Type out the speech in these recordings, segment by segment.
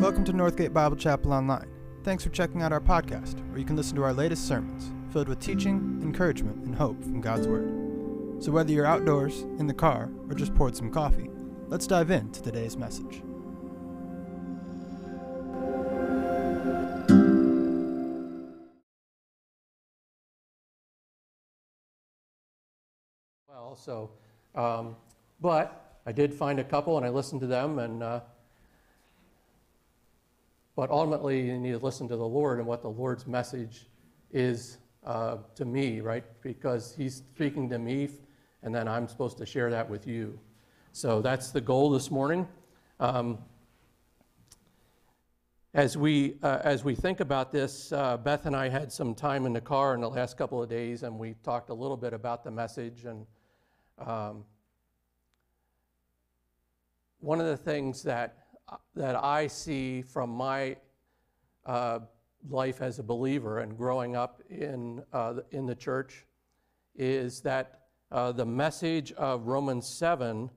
Welcome to Northgate Bible Chapel Online. Thanks for checking out our podcast, where you can listen to our latest sermons, filled with teaching, encouragement, and hope from God's Word. So, whether you're outdoors, in the car, or just poured some coffee, let's dive into today's message. Well, so, um, but I did find a couple and I listened to them, and uh, but ultimately you need to listen to the Lord and what the Lord's message is uh, to me, right? Because He's speaking to me, and then I'm supposed to share that with you. So that's the goal this morning. Um, as we uh, as we think about this, uh, Beth and I had some time in the car in the last couple of days, and we talked a little bit about the message and um, one of the things that, that I see from my uh, life as a believer and growing up in, uh, in the church is that uh, the message of Romans 7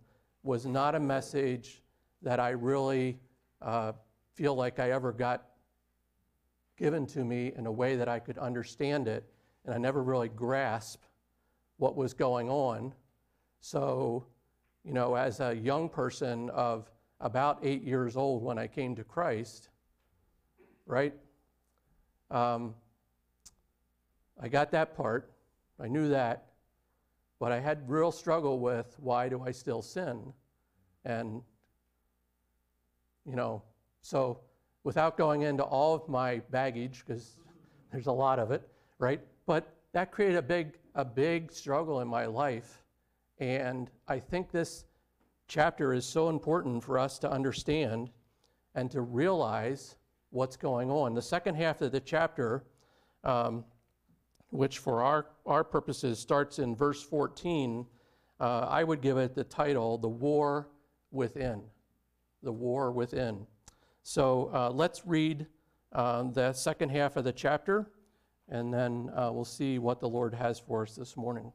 was not a message that I really uh, feel like I ever got given to me in a way that I could understand it, and I never really grasped what was going on. So, you know, as a young person of about eight years old when I came to Christ, right? Um, I got that part. I knew that. But I had real struggle with why do I still sin? And, you know, so without going into all of my baggage, because there's a lot of it, right? But that created a big, a big struggle in my life and I think this chapter is so important for us to understand and to realize what's going on. The second half of the chapter, um, which for our, our purposes starts in verse 14, uh, I would give it the title, The War Within. The War Within. So uh, let's read uh, the second half of the chapter, and then uh, we'll see what the Lord has for us this morning.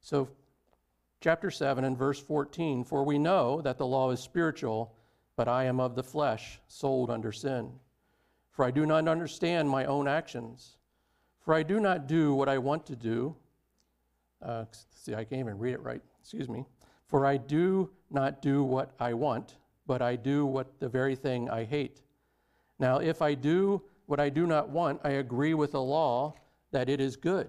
So, chapter 7 and verse 14 For we know that the law is spiritual, but I am of the flesh, sold under sin. For I do not understand my own actions. For I do not do what I want to do. Uh, see, I can't even read it right. Excuse me. For I do not do what I want, but I do what the very thing I hate. Now, if I do what I do not want, I agree with the law that it is good.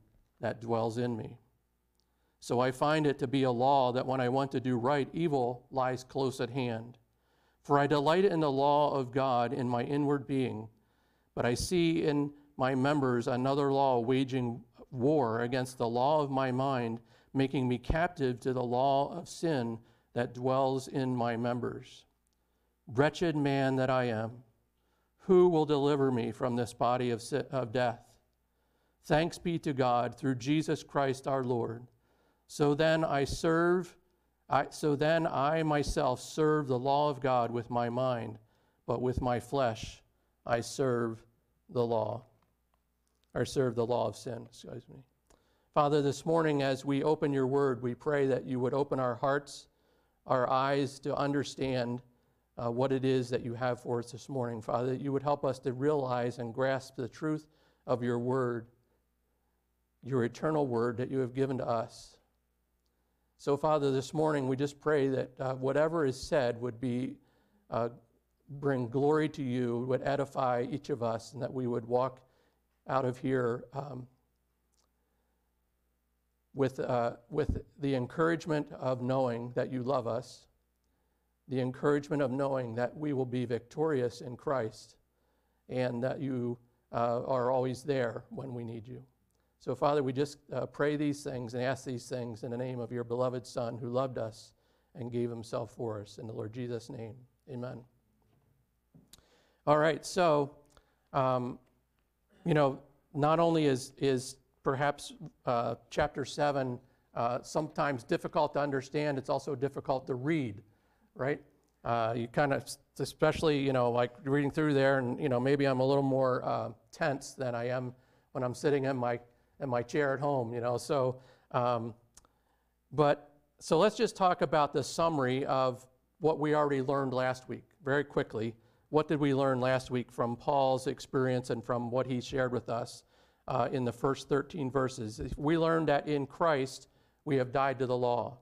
that dwells in me. So I find it to be a law that when I want to do right, evil lies close at hand. For I delight in the law of God in my inward being, but I see in my members another law waging war against the law of my mind, making me captive to the law of sin that dwells in my members. Wretched man that I am, who will deliver me from this body of, of death? Thanks be to God through Jesus Christ our Lord. So then I serve, I, so then I myself serve the law of God with my mind, but with my flesh I serve the law, or serve the law of sin, excuse me. Father, this morning as we open your word, we pray that you would open our hearts, our eyes to understand uh, what it is that you have for us this morning. Father, that you would help us to realize and grasp the truth of your word your eternal word that you have given to us. So, Father, this morning we just pray that uh, whatever is said would be uh, bring glory to you, would edify each of us, and that we would walk out of here um, with, uh, with the encouragement of knowing that you love us, the encouragement of knowing that we will be victorious in Christ, and that you uh, are always there when we need you. So, Father, we just uh, pray these things and ask these things in the name of your beloved Son who loved us and gave himself for us. In the Lord Jesus' name, amen. All right, so, um, you know, not only is, is perhaps uh, chapter 7 uh, sometimes difficult to understand, it's also difficult to read, right? Uh, you kind of, especially, you know, like reading through there, and, you know, maybe I'm a little more uh, tense than I am when I'm sitting in my, in my chair at home, you know, so, um, but, so let's just talk about the summary of what we already learned last week, very quickly. What did we learn last week from Paul's experience and from what he shared with us uh, in the first 13 verses? We learned that in Christ we have died to the law.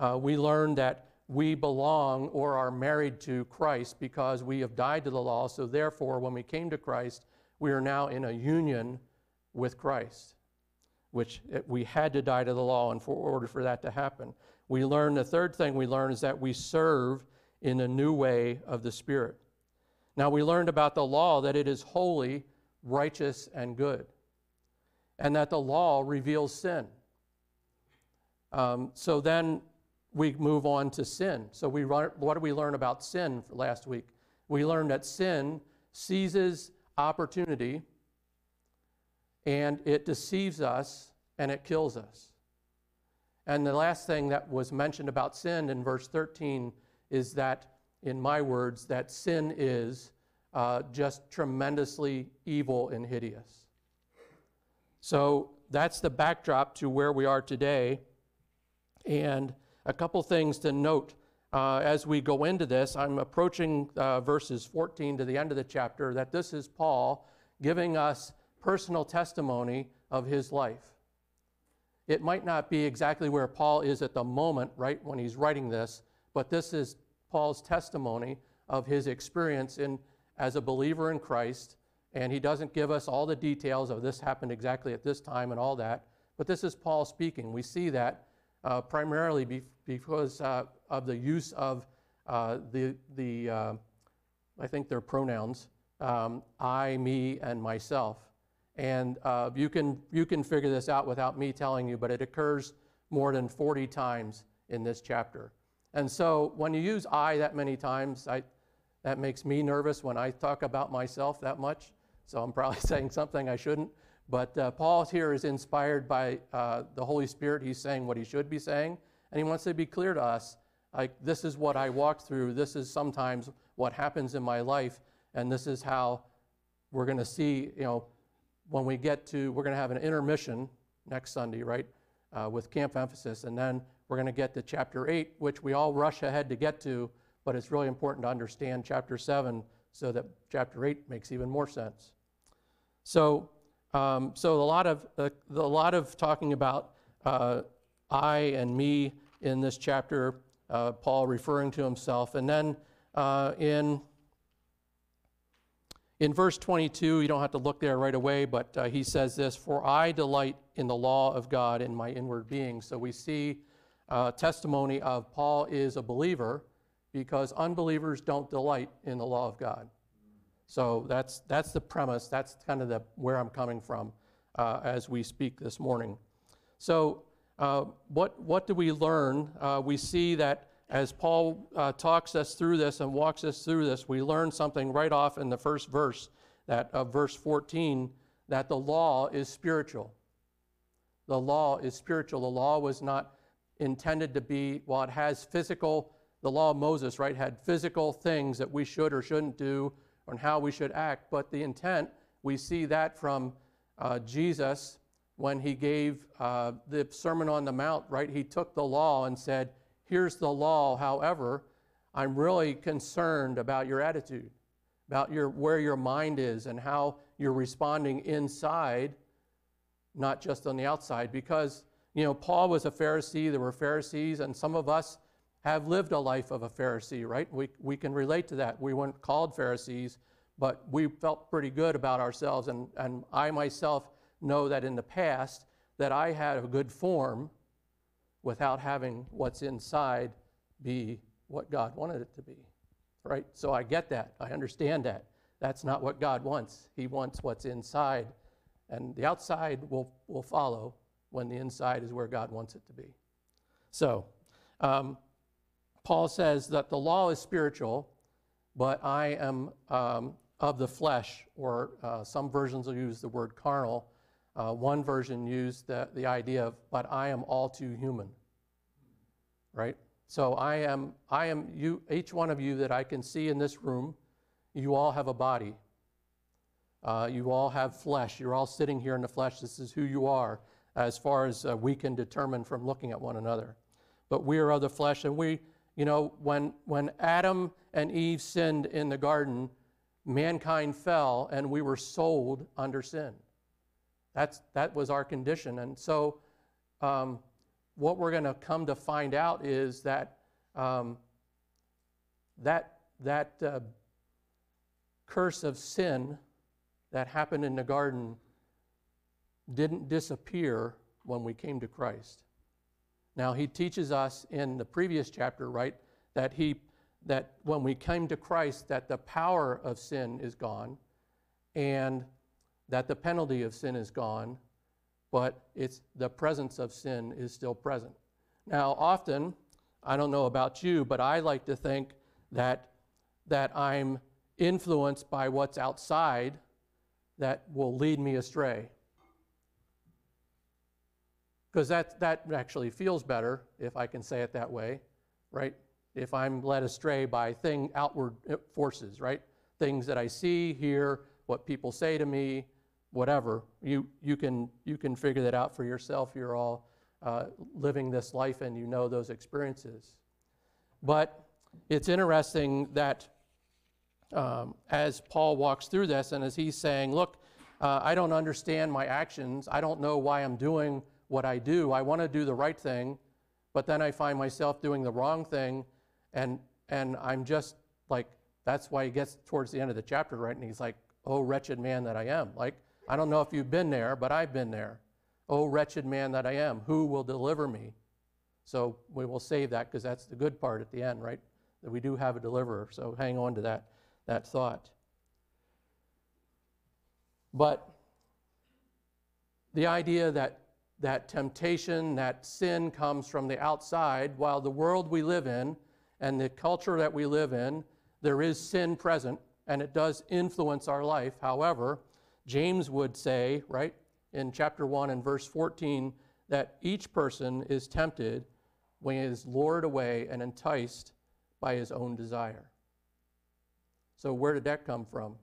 Uh, we learned that we belong or are married to Christ because we have died to the law. So, therefore, when we came to Christ, we are now in a union with Christ, which we had to die to the law in order for that to happen. We learn the third thing we learn is that we serve in a new way of the Spirit. Now, we learned about the law that it is holy, righteous, and good, and that the law reveals sin. Um, so then we move on to sin. So we what did we learn about sin last week? We learned that sin seizes opportunity and it deceives us and it kills us. And the last thing that was mentioned about sin in verse 13 is that, in my words, that sin is uh, just tremendously evil and hideous. So that's the backdrop to where we are today. And a couple things to note uh, as we go into this. I'm approaching uh, verses 14 to the end of the chapter, that this is Paul giving us personal testimony of his life. It might not be exactly where Paul is at the moment, right, when he's writing this, but this is Paul's testimony of his experience in, as a believer in Christ. And he doesn't give us all the details of this happened exactly at this time and all that, but this is Paul speaking. We see that uh, primarily be, because uh, of the use of uh, the, the uh, I think they're pronouns, um, I, me, and myself. And uh, you, can, you can figure this out without me telling you, but it occurs more than 40 times in this chapter. And so when you use I that many times, I, that makes me nervous when I talk about myself that much. So I'm probably saying something I shouldn't. But uh, Paul here is inspired by uh, the Holy Spirit. He's saying what he should be saying, and he wants to be clear to us like, this is what I walked through, this is sometimes what happens in my life, and this is how we're going to see, you know, when we get to, we're going to have an intermission next Sunday, right, uh, with camp emphasis, and then we're going to get to chapter 8, which we all rush ahead to get to, but it's really important to understand chapter 7 so that chapter 8 makes even more sense. So, um, so a lot of uh, a lot of talking about uh, I and me in this chapter. Uh, Paul referring to himself, and then uh, in in verse 22, you don't have to look there right away, but uh, he says this: "For I delight in the law of God in my inward being." So we see uh, testimony of Paul is a believer because unbelievers don't delight in the law of God. So that's, that's the premise. That's kind of the, where I'm coming from uh, as we speak this morning. So, uh, what, what do we learn? Uh, we see that as Paul uh, talks us through this and walks us through this, we learn something right off in the first verse, that of verse 14, that the law is spiritual. The law is spiritual. The law was not intended to be, while it has physical, the law of Moses, right, had physical things that we should or shouldn't do and how we should act, but the intent, we see that from uh, Jesus when he gave uh, the Sermon on the Mount, right? He took the law and said, Here's the law. However, I'm really concerned about your attitude, about your, where your mind is, and how you're responding inside, not just on the outside. Because, you know, Paul was a Pharisee, there were Pharisees, and some of us have lived a life of a Pharisee, right? We, we can relate to that. We weren't called Pharisees, but we felt pretty good about ourselves. And, and I myself know that in the past that I had a good form without having what's inside be what God wanted it to be, right? So I get that. I understand that. That's not what God wants. He wants what's inside. And the outside will, will follow when the inside is where God wants it to be. So, um, Paul says that the law is spiritual, but I am um, of the flesh, or uh, some versions will use the word carnal. Uh, one version used the, the idea of, but I am all too human. Right? So I am, I am you, each one of you that I can see in this room, you all have a body. Uh, you all have flesh. You're all sitting here in the flesh. This is who you are, as far as uh, we can determine from looking at one another. But we are of the flesh, and we, you know, when, when Adam and Eve sinned in the garden, mankind fell and we were sold under sin. That's, that was our condition. And so, um, what we're going to come to find out is that um, that, that uh, curse of sin that happened in the garden didn't disappear when we came to Christ. Now, he teaches us in the previous chapter, right, that he that when we came to Christ, that the power of sin is gone and that the penalty of sin is gone, but it's the presence of sin is still present. Now, often, I don't know about you, but I like to think that that I'm influenced by what's outside that will lead me astray. Because that, that actually feels better, if I can say it that way, right? if I'm led astray by thing outward uh, forces, right? Things that I see, hear, what people say to me, whatever. You you can you can figure that out for yourself. You're all uh, living this life, and you know those experiences. But it's interesting that um, as Paul walks through this, and as he's saying, "Look, uh, I don't understand my actions. I don't know why I'm doing what I do. I want to do the right thing." But then I find myself doing the wrong thing, and, and I'm just like, that's why he gets towards the end of the chapter, right? And he's like, oh, wretched man that I am. Like, I don't know if you've been there, but I've been there. Oh, wretched man that I am, who will deliver me? So we will save that because that's the good part at the end, right? That we do have a deliverer. So hang on to that, that thought. But the idea that that temptation, that sin comes from the outside, while the world we live in and the culture that we live in, there is sin present and it does influence our life. However, James would say, right, in chapter 1 and verse 14, that each person is tempted when he is lured away and enticed by his own desire. So, where did that come from?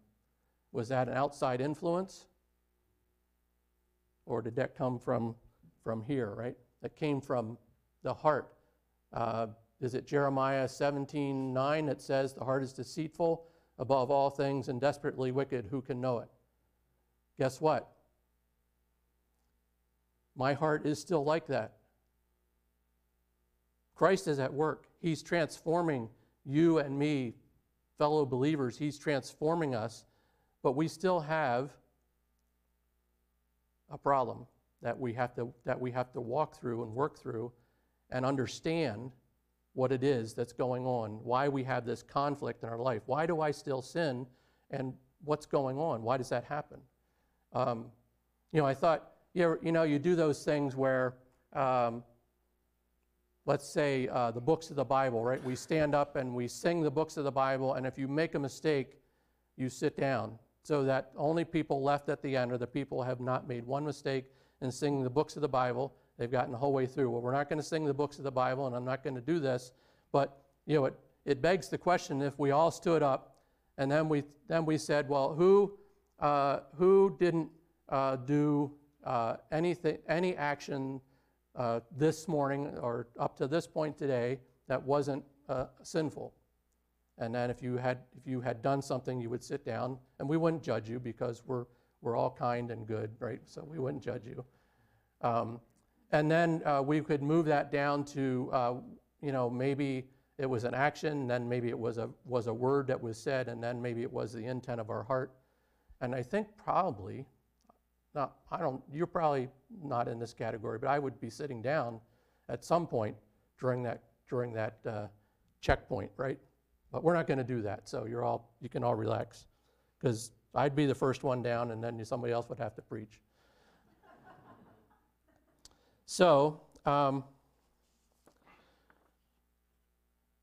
Was that an outside influence? Or did that come from, from here, right? That came from the heart. Uh, is it Jeremiah 17 9 that says, The heart is deceitful above all things and desperately wicked? Who can know it? Guess what? My heart is still like that. Christ is at work. He's transforming you and me, fellow believers. He's transforming us, but we still have a problem that we have to, that we have to walk through and work through and understand what it is that's going on, why we have this conflict in our life. Why do I still sin? And what's going on? Why does that happen? Um, you know, I thought, you you, know, you do those things where, um, let's say, uh, the books of the Bible, right? We stand up and we sing the books of the Bible, and if you make a mistake, you sit down so that only people left at the end are the people who have not made one mistake in singing the books of the Bible They've gotten the whole way through. Well, we're not going to sing the books of the Bible, and I'm not going to do this. But you know, it, it begs the question: if we all stood up, and then we then we said, well, who uh, who didn't uh, do uh, anything, any action uh, this morning or up to this point today that wasn't uh, sinful? And then if you had if you had done something, you would sit down, and we wouldn't judge you because we're we're all kind and good, right? So we wouldn't judge you. Um, and then uh, we could move that down to, uh, you know, maybe it was an action, then maybe it was a, was a word that was said, and then maybe it was the intent of our heart. And I think probably, I don't, you're probably not in this category, but I would be sitting down at some point during that, during that uh, checkpoint, right? But we're not going to do that, so you're all, you can all relax. Because I'd be the first one down, and then somebody else would have to preach. So, um,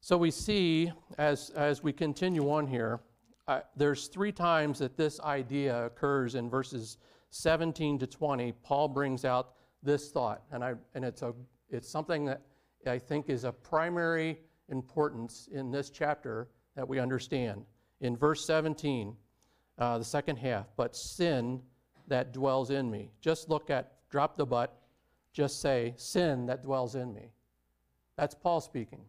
So we see as, as we continue on here, uh, there's three times that this idea occurs in verses 17 to 20. Paul brings out this thought, and, I, and it's, a, it's something that I think is a primary importance in this chapter that we understand. In verse 17, uh, the second half, but sin that dwells in me. Just look at, drop the but, just say, sin that dwells in me. That's Paul speaking.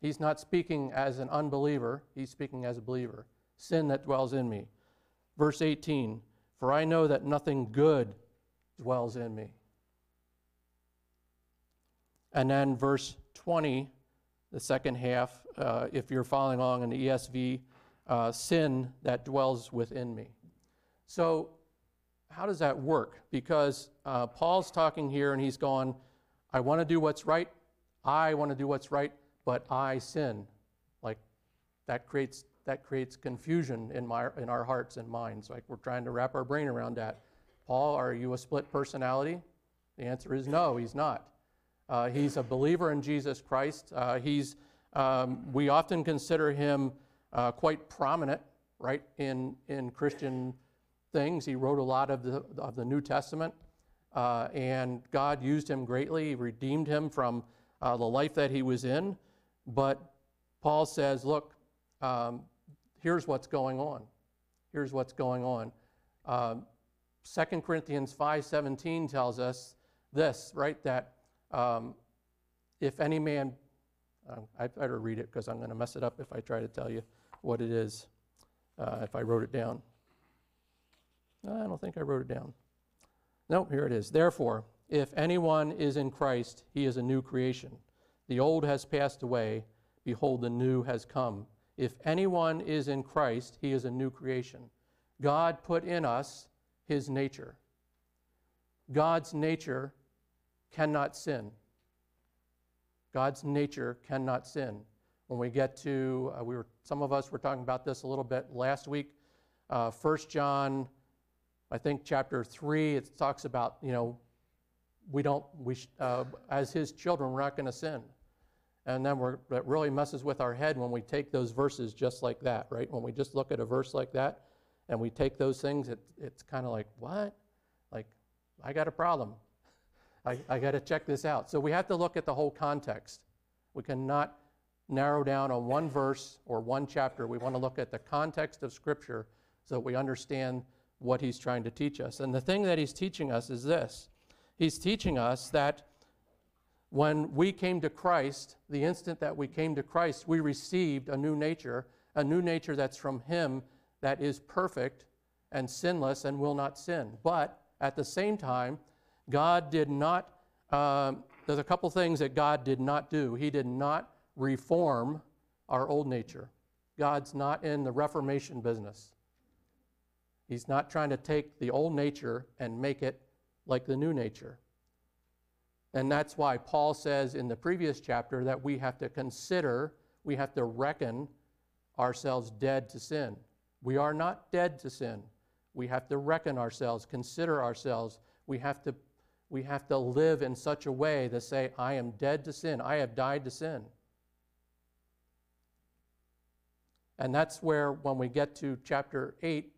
He's not speaking as an unbeliever, he's speaking as a believer. Sin that dwells in me. Verse 18 For I know that nothing good dwells in me. And then verse 20, the second half, uh, if you're following along in the ESV, uh, sin that dwells within me. So, how does that work? Because uh, Paul's talking here and he's going, I want to do what's right. I want to do what's right but I sin. Like that creates that creates confusion in my in our hearts and minds. Like we're trying to wrap our brain around that. Paul, are you a split personality? The answer is no, he's not. Uh, he's a believer in Jesus Christ. Uh, he's um, we often consider him uh, quite prominent, right, in in Christian things. He wrote a lot of the of the New Testament, uh, and God used him greatly. He redeemed him from uh, the life that he was in. But Paul says, look, um, here's what's going on. Here's what's going on. Um, 2 Corinthians 5.17 tells us this, right? That um, if any man, uh, I better read it because I'm going to mess it up if I try to tell you what it is, uh, if I wrote it down. I don't think I wrote it down. No, here it is. Therefore, if anyone is in Christ, he is a new creation. The old has passed away. Behold, the new has come. If anyone is in Christ, he is a new creation. God put in us his nature. God's nature cannot sin. God's nature cannot sin. When we get to, uh, we were, some of us were talking about this a little bit last week. Uh, 1 John, I think chapter 3, it talks about, you know, we don't, we, uh, as his children, we're not going to sin. And then we're, it really messes with our head when we take those verses just like that, right? When we just look at a verse like that and we take those things, it, it's kind of like, what? Like, I got a problem. I, I got to check this out. So we have to look at the whole context. We cannot narrow down on one verse or one chapter. We want to look at the context of Scripture so that we understand what he's trying to teach us. And the thing that he's teaching us is this He's teaching us that when we came to Christ, the instant that we came to Christ, we received a new nature, a new nature that's from Him that is perfect and sinless and will not sin. But at the same time, God did not, um, there's a couple things that God did not do. He did not reform our old nature. God's not in the reformation business. He's not trying to take the old nature and make it like the new nature. And that's why Paul says in the previous chapter that we have to consider, we have to reckon ourselves dead to sin. We are not dead to sin. We have to reckon ourselves, consider ourselves. We have to, we have to live in such a way to say, I am dead to sin. I have died to sin. And that's where, when we get to chapter 8,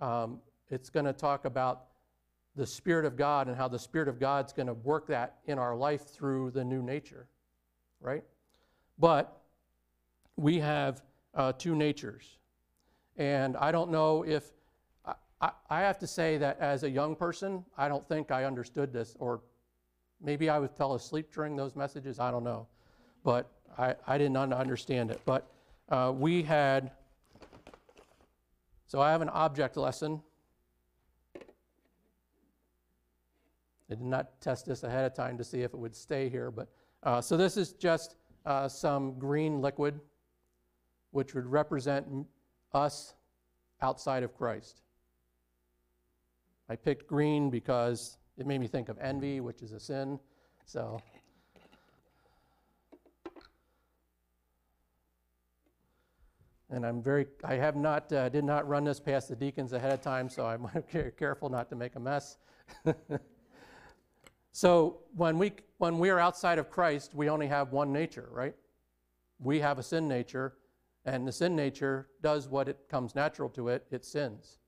um, it's going to talk about the Spirit of God and how the Spirit of God's going to work that in our life through the new nature, right? But we have uh, two natures. And I don't know if, I, I have to say that as a young person, I don't think I understood this, or maybe I would fell asleep during those messages, I don't know. But I, I did not understand it. But uh, we had, so I have an object lesson I did not test this ahead of time to see if it would stay here, but uh, so this is just uh, some green liquid, which would represent us outside of Christ. I picked green because it made me think of envy, which is a sin. So. And I'm very, I have not, uh, did not run this past the deacons ahead of time, so I'm careful not to make a mess. So when we, when we are outside of Christ, we only have one nature, right? we have a sin nature, and the sin nature does what it comes natural to it it sins.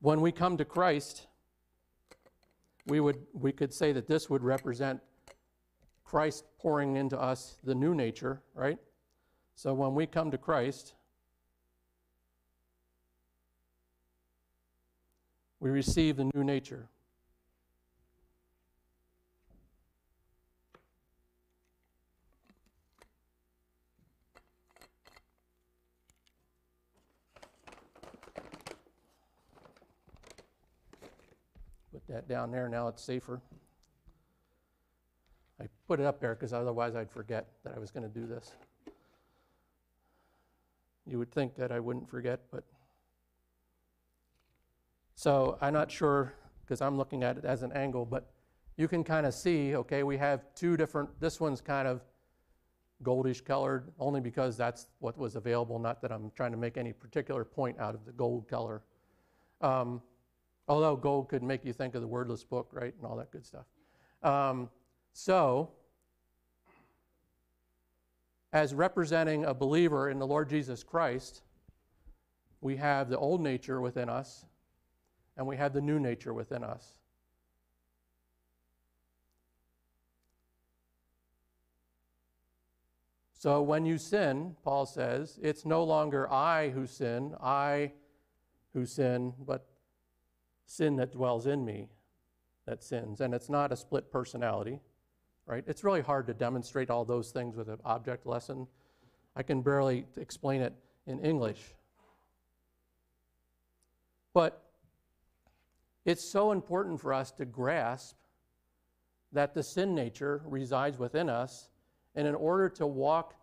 When we come to Christ, we, would, we could say that this would represent Christ pouring into us the new nature, right? So when we come to Christ, we receive the new nature. That down there, now it's safer. I put it up there because otherwise I'd forget that I was going to do this. You would think that I wouldn't forget, but. So I'm not sure because I'm looking at it as an angle, but you can kind of see, okay, we have two different, this one's kind of goldish colored only because that's what was available, not that I'm trying to make any particular point out of the gold color. Um, although gold could make you think of the wordless book, right, and all that good stuff. Um, so, as representing a believer in the Lord Jesus Christ, we have the old nature within us and we have the new nature within us. So when you sin, Paul says, it's no longer I who sin, I who sin, but sin that dwells in me that sins. And it's not a split personality right? It's really hard to demonstrate all those things with an object lesson. I can barely explain it in English. But it's so important for us to grasp that the sin nature resides within us, and in order to walk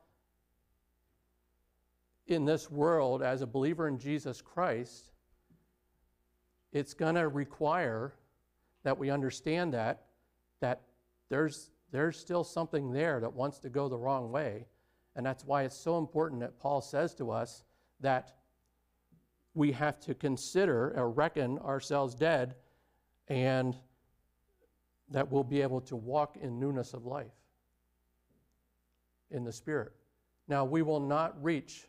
in this world as a believer in Jesus Christ, it's going to require that we understand that that there's there's still something there that wants to go the wrong way. And that's why it's so important that Paul says to us that we have to consider or reckon ourselves dead and that we'll be able to walk in newness of life in the Spirit. Now, we will not reach,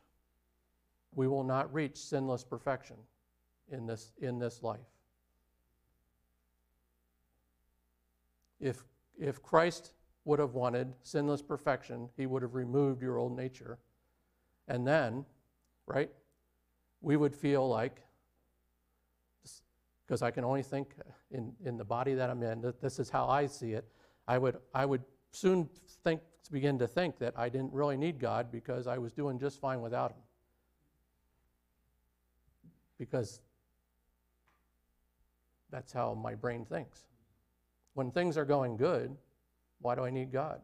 we will not reach sinless perfection in this, in this life. If, if Christ would have wanted sinless perfection, he would have removed your old nature. And then, right, we would feel like, because I can only think in, in the body that I'm in, that this is how I see it, I would, I would soon think, begin to think that I didn't really need God because I was doing just fine without Him. Because that's how my brain thinks. When things are going good, why do I need God?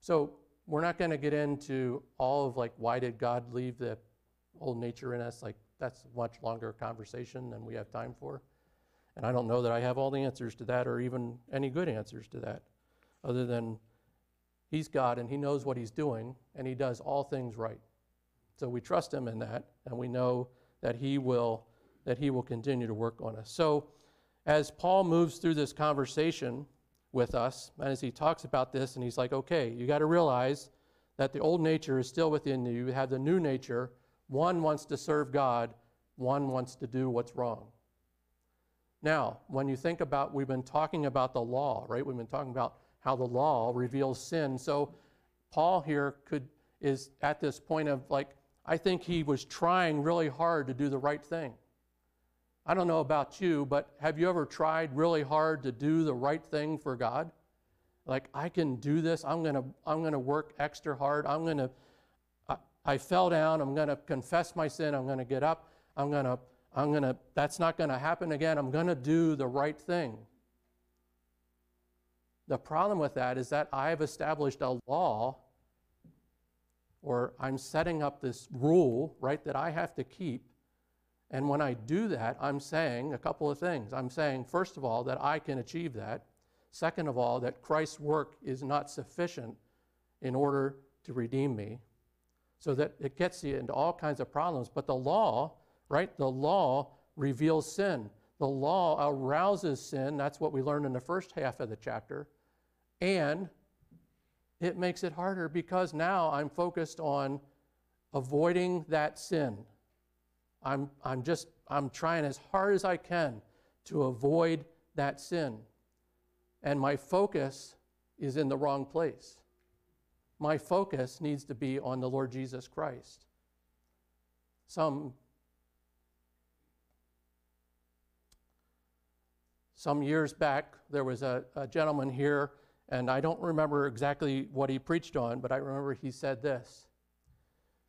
So we're not going to get into all of like why did God leave the old nature in us? Like that's a much longer conversation than we have time for. And I don't know that I have all the answers to that or even any good answers to that, other than He's God and He knows what He's doing and He does all things right. So we trust Him in that and we know that He will that He will continue to work on us. So as Paul moves through this conversation with us, and as he talks about this, and he's like, okay, you got to realize that the old nature is still within you. You have the new nature. One wants to serve God, one wants to do what's wrong. Now, when you think about, we've been talking about the law, right? We've been talking about how the law reveals sin. So, Paul here could is at this point of like, I think he was trying really hard to do the right thing. I don't know about you, but have you ever tried really hard to do the right thing for God? Like, I can do this. I'm going to I'm going to work extra hard. I'm going to, I, I fell down. I'm going to confess my sin. I'm going to get up. I'm going to, I'm going to, that's not going to happen again. I'm going to do the right thing. The problem with that is that I've established a law or I'm setting up this rule, right, that I have to keep and when I do that, I'm saying a couple of things. I'm saying, first of all, that I can achieve that. Second of all, that Christ's work is not sufficient in order to redeem me. So that it gets you into all kinds of problems. But the law, right? The law reveals sin. The law arouses sin. That's what we learned in the first half of the chapter. And it makes it harder because now I'm focused on avoiding that sin. I'm, I'm just, I'm trying as hard as I can to avoid that sin. And my focus is in the wrong place. My focus needs to be on the Lord Jesus Christ. Some some years back, there was a, a, gentleman here, and I don't remember exactly what he preached on, but I remember he said this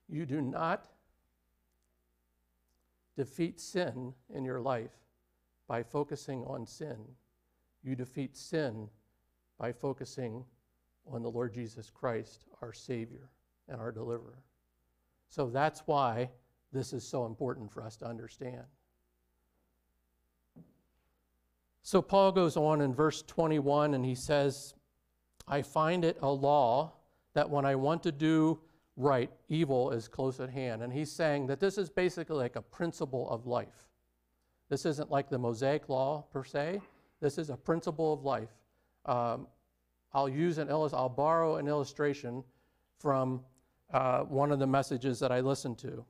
You do not defeat sin in your life by focusing on sin. You defeat sin by focusing on the Lord Jesus Christ, our Savior and our deliverer. So that's why this is so important for us to understand. So Paul goes on in verse 21 and he says, I find it a law that when I want to do right, evil is close at hand. And he's saying that this is basically like a principle of life. This isn't like the Mosaic law per se. This is a principle of life. Um, I'll use an illus- I'll borrow an illustration from uh, one of the messages that I listened to,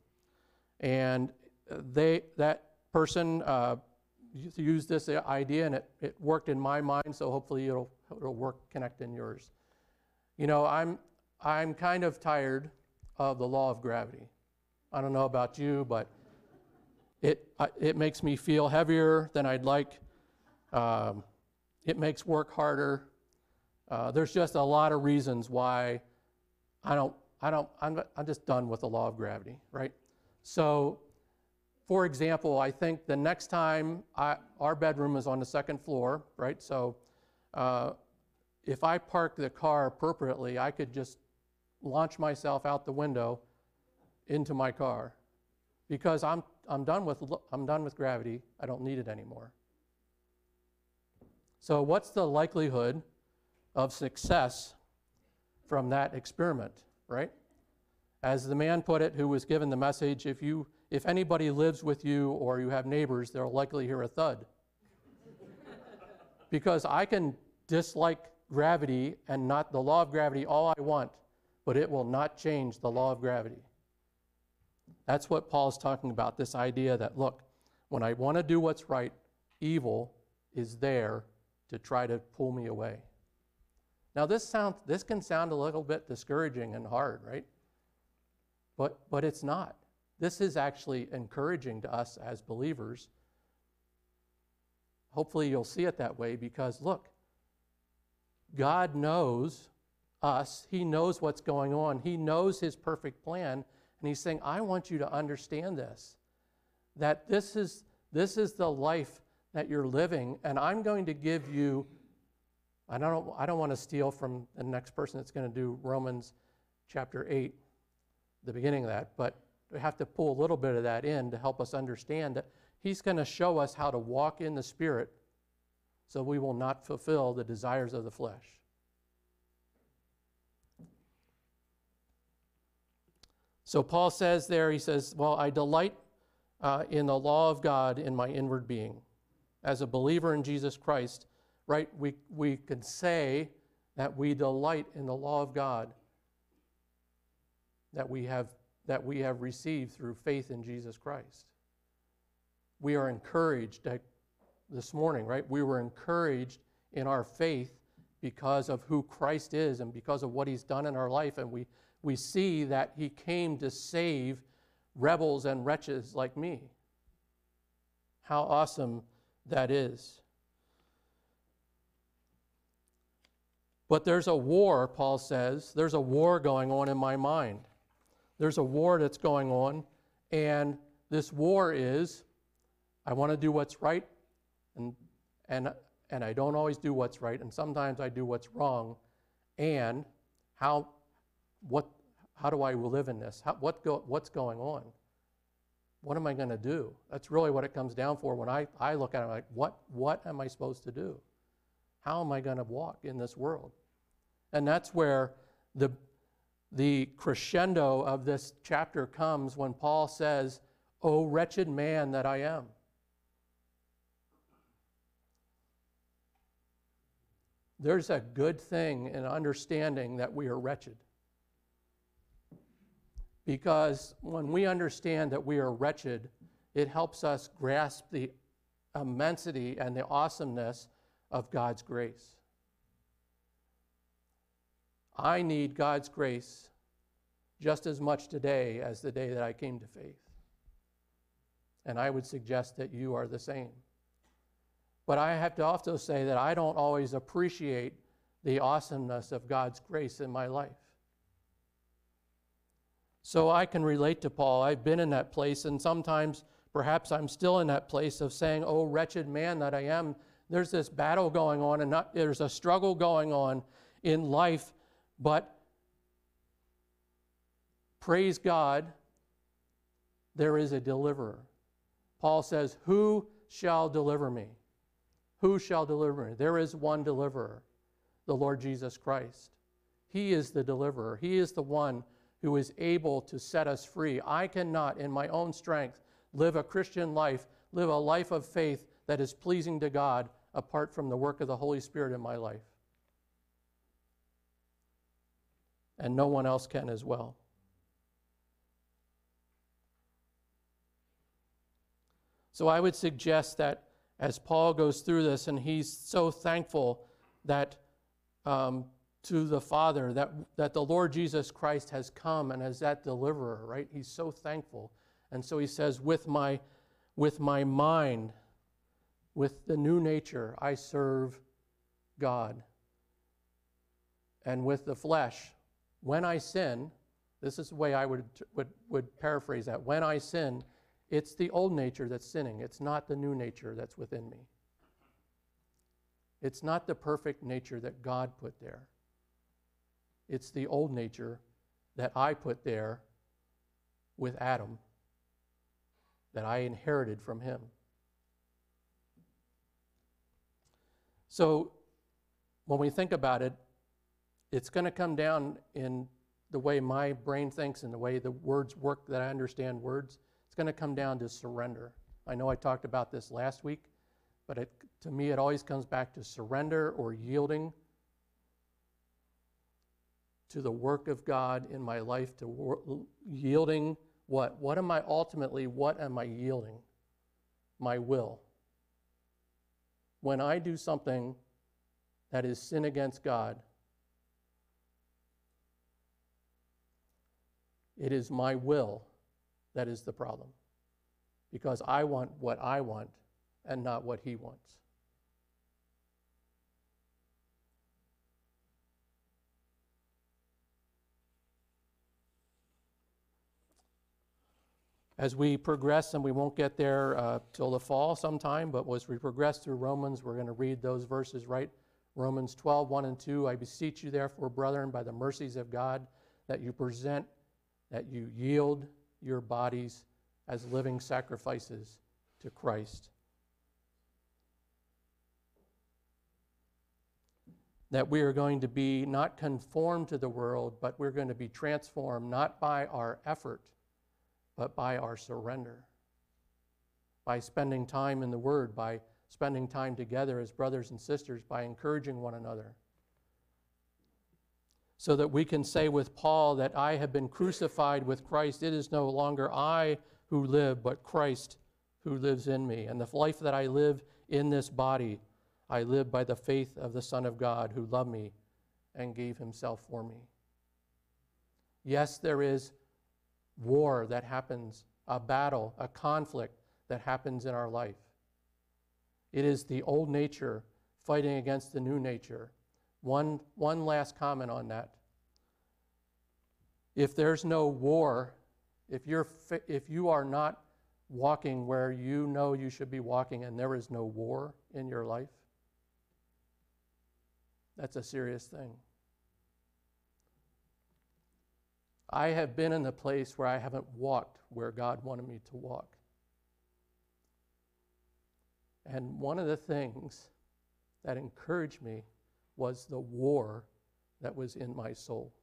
and they that person uh, used this idea, and it, it worked in my mind. So hopefully it'll it'll work connect in yours. You know, I'm I'm kind of tired of the law of gravity. I don't know about you, but it, it makes me feel heavier than I'd like. Um, it makes work harder. Uh, there's just a lot of reasons why I don't, I don't, I'm, I'm just done with the law of gravity, right? So, for example, I think the next time I, our bedroom is on the second floor, right? So, uh, if I park the car appropriately, I could just launch myself out the window into my car because I'm, I'm, done with, I'm done with gravity. I don't need it anymore. So, what's the likelihood of success from that experiment, right? As the man put it who was given the message, if, you, if anybody lives with you or you have neighbors, they'll likely hear a thud. because I can dislike gravity and not the law of gravity all I want, but it will not change the law of gravity. That's what Paul's talking about this idea that, look, when I want to do what's right, evil is there to try to pull me away. Now, this, sound, this can sound a little bit discouraging and hard, right? But, but it's not. This is actually encouraging to us as believers. Hopefully, you'll see it that way because, look, God knows us, He knows what's going on, He knows His perfect plan, and He's saying, I want you to understand this that this is, this is the life that you're living, and I'm going to give you I don't, I don't want to steal from the next person that's going to do Romans chapter 8, the beginning of that, but we have to pull a little bit of that in to help us understand that he's going to show us how to walk in the Spirit so we will not fulfill the desires of the flesh. So Paul says there, he says, Well, I delight uh, in the law of God in my inward being. As a believer in Jesus Christ, right? We, we can say that we delight in the law of God that we have that we have received through faith in Jesus Christ. We are encouraged this morning, right? We were encouraged in our faith because of who Christ is and because of what he's done in our life and we we see that he came to save rebels and wretches like me. How awesome that is. But there's a war, Paul says. There's a war going on in my mind. There's a war that's going on, and this war is I want to do what's right, and, and, and I don't always do what's right, and sometimes I do what's wrong. And how, what, how do I live in this? How, what go, what's going on? What am I going to do? That's really what it comes down for when I, I look at it like, what, what am I supposed to do? How am I going to walk in this world? And that's where the, the crescendo of this chapter comes when Paul says, O wretched man that I am. There's a good thing in understanding that we are wretched. Because when we understand that we are wretched, it helps us grasp the immensity and the awesomeness of God's grace. I need God's grace just as much today as the day that I came to faith. And I would suggest that you are the same. But I have to also say that I don't always appreciate the awesomeness of God's grace in my life. So I can relate to Paul. I've been in that place, and sometimes perhaps I'm still in that place of saying, Oh, wretched man that I am. There's this battle going on, and not, there's a struggle going on in life, but praise God, there is a deliverer. Paul says, Who shall deliver me? Who shall deliver me? There is one deliverer, the Lord Jesus Christ. He is the deliverer. He is the one who is able to set us free. I cannot, in my own strength, live a Christian life, live a life of faith that is pleasing to God apart from the work of the Holy Spirit in my life. And no one else can as well. So I would suggest that as Paul goes through this, and he's so thankful that um, to the Father that, that the Lord Jesus Christ has come and as that deliverer, right? He's so thankful. And so he says, with my, with my mind, with the new nature, I serve God. And with the flesh, when I sin, this is the way I would, would, would paraphrase that. When I sin, it's the old nature that's sinning, it's not the new nature that's within me. It's not the perfect nature that God put there. It's the old nature that I put there with Adam, that I inherited from him. So when we think about it, it's going to come down in the way my brain thinks and the way the words work that I understand words. It's going to come down to surrender. I know I talked about this last week, but it, to me, it always comes back to surrender or yielding to the work of God in my life, to wor- yielding what? What am I ultimately, what am I yielding? My will. When I do something that is sin against God, it is my will that is the problem. Because I want what I want and not what He wants. as we progress, and we won't get there uh, till the fall sometime, but as we progress through Romans, we're going to read those verses right. Romans 12, 1 and 2. I beseech you, therefore, brethren, by the mercies of God, that you present, that you yield your bodies as living sacrifices to Christ. That we are going to be not conformed to the world, but we're going to be transformed not by our effort but by our surrender, by spending time in the Word, by spending time together as brothers and sisters, by encouraging one another. So that we can say with Paul that I have been crucified with Christ. It is no longer I who live, but Christ who lives in me. And the life that I live in this body, I live by the faith of the Son of God who loved me and gave himself for me. Yes, there is war that happens, a battle, a conflict that happens in our life. It is the old nature fighting against the new nature. One, one last comment on that. If there's no war, if, you're, if you are not walking where you know you should be walking and there is no war in your life, that's a serious thing. I have been in the place where I haven't walked where God wanted me to walk. And one of the things that encouraged me was the war that was in my soul.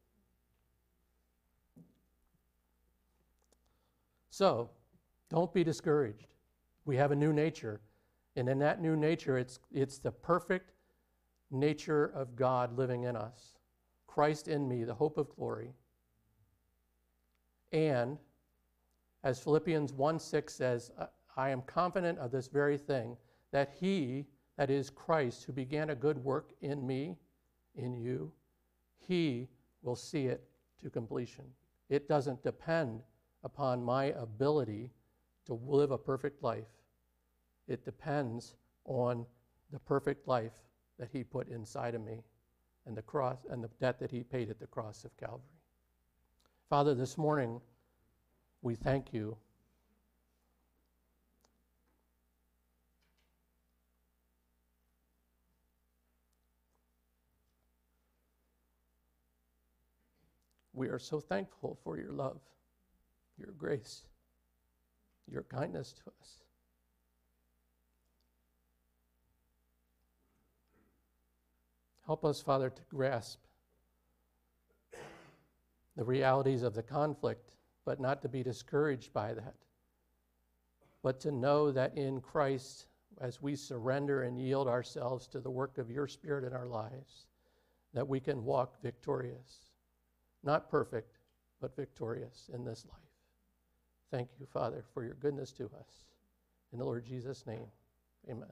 So, don't be discouraged. We have a new nature. And in that new nature, it's, it's the perfect nature of God living in us, Christ in me, the hope of glory. And as Philippians 1 6 says, I am confident of this very thing, that he, that is Christ, who began a good work in me, in you, he will see it to completion. It doesn't depend upon my ability to live a perfect life. It depends on the perfect life that he put inside of me and the cross and the debt that he paid at the cross of Calvary. Father, this morning we thank you. We are so thankful for your love, your grace, your kindness to us. Help us, Father, to grasp the realities of the conflict, but not to be discouraged by that, but to know that in Christ, as we surrender and yield ourselves to the work of your Spirit in our lives, that we can walk victorious. Not perfect, but victorious in this life. Thank you, Father, for your goodness to us. In the Lord Jesus' name, amen.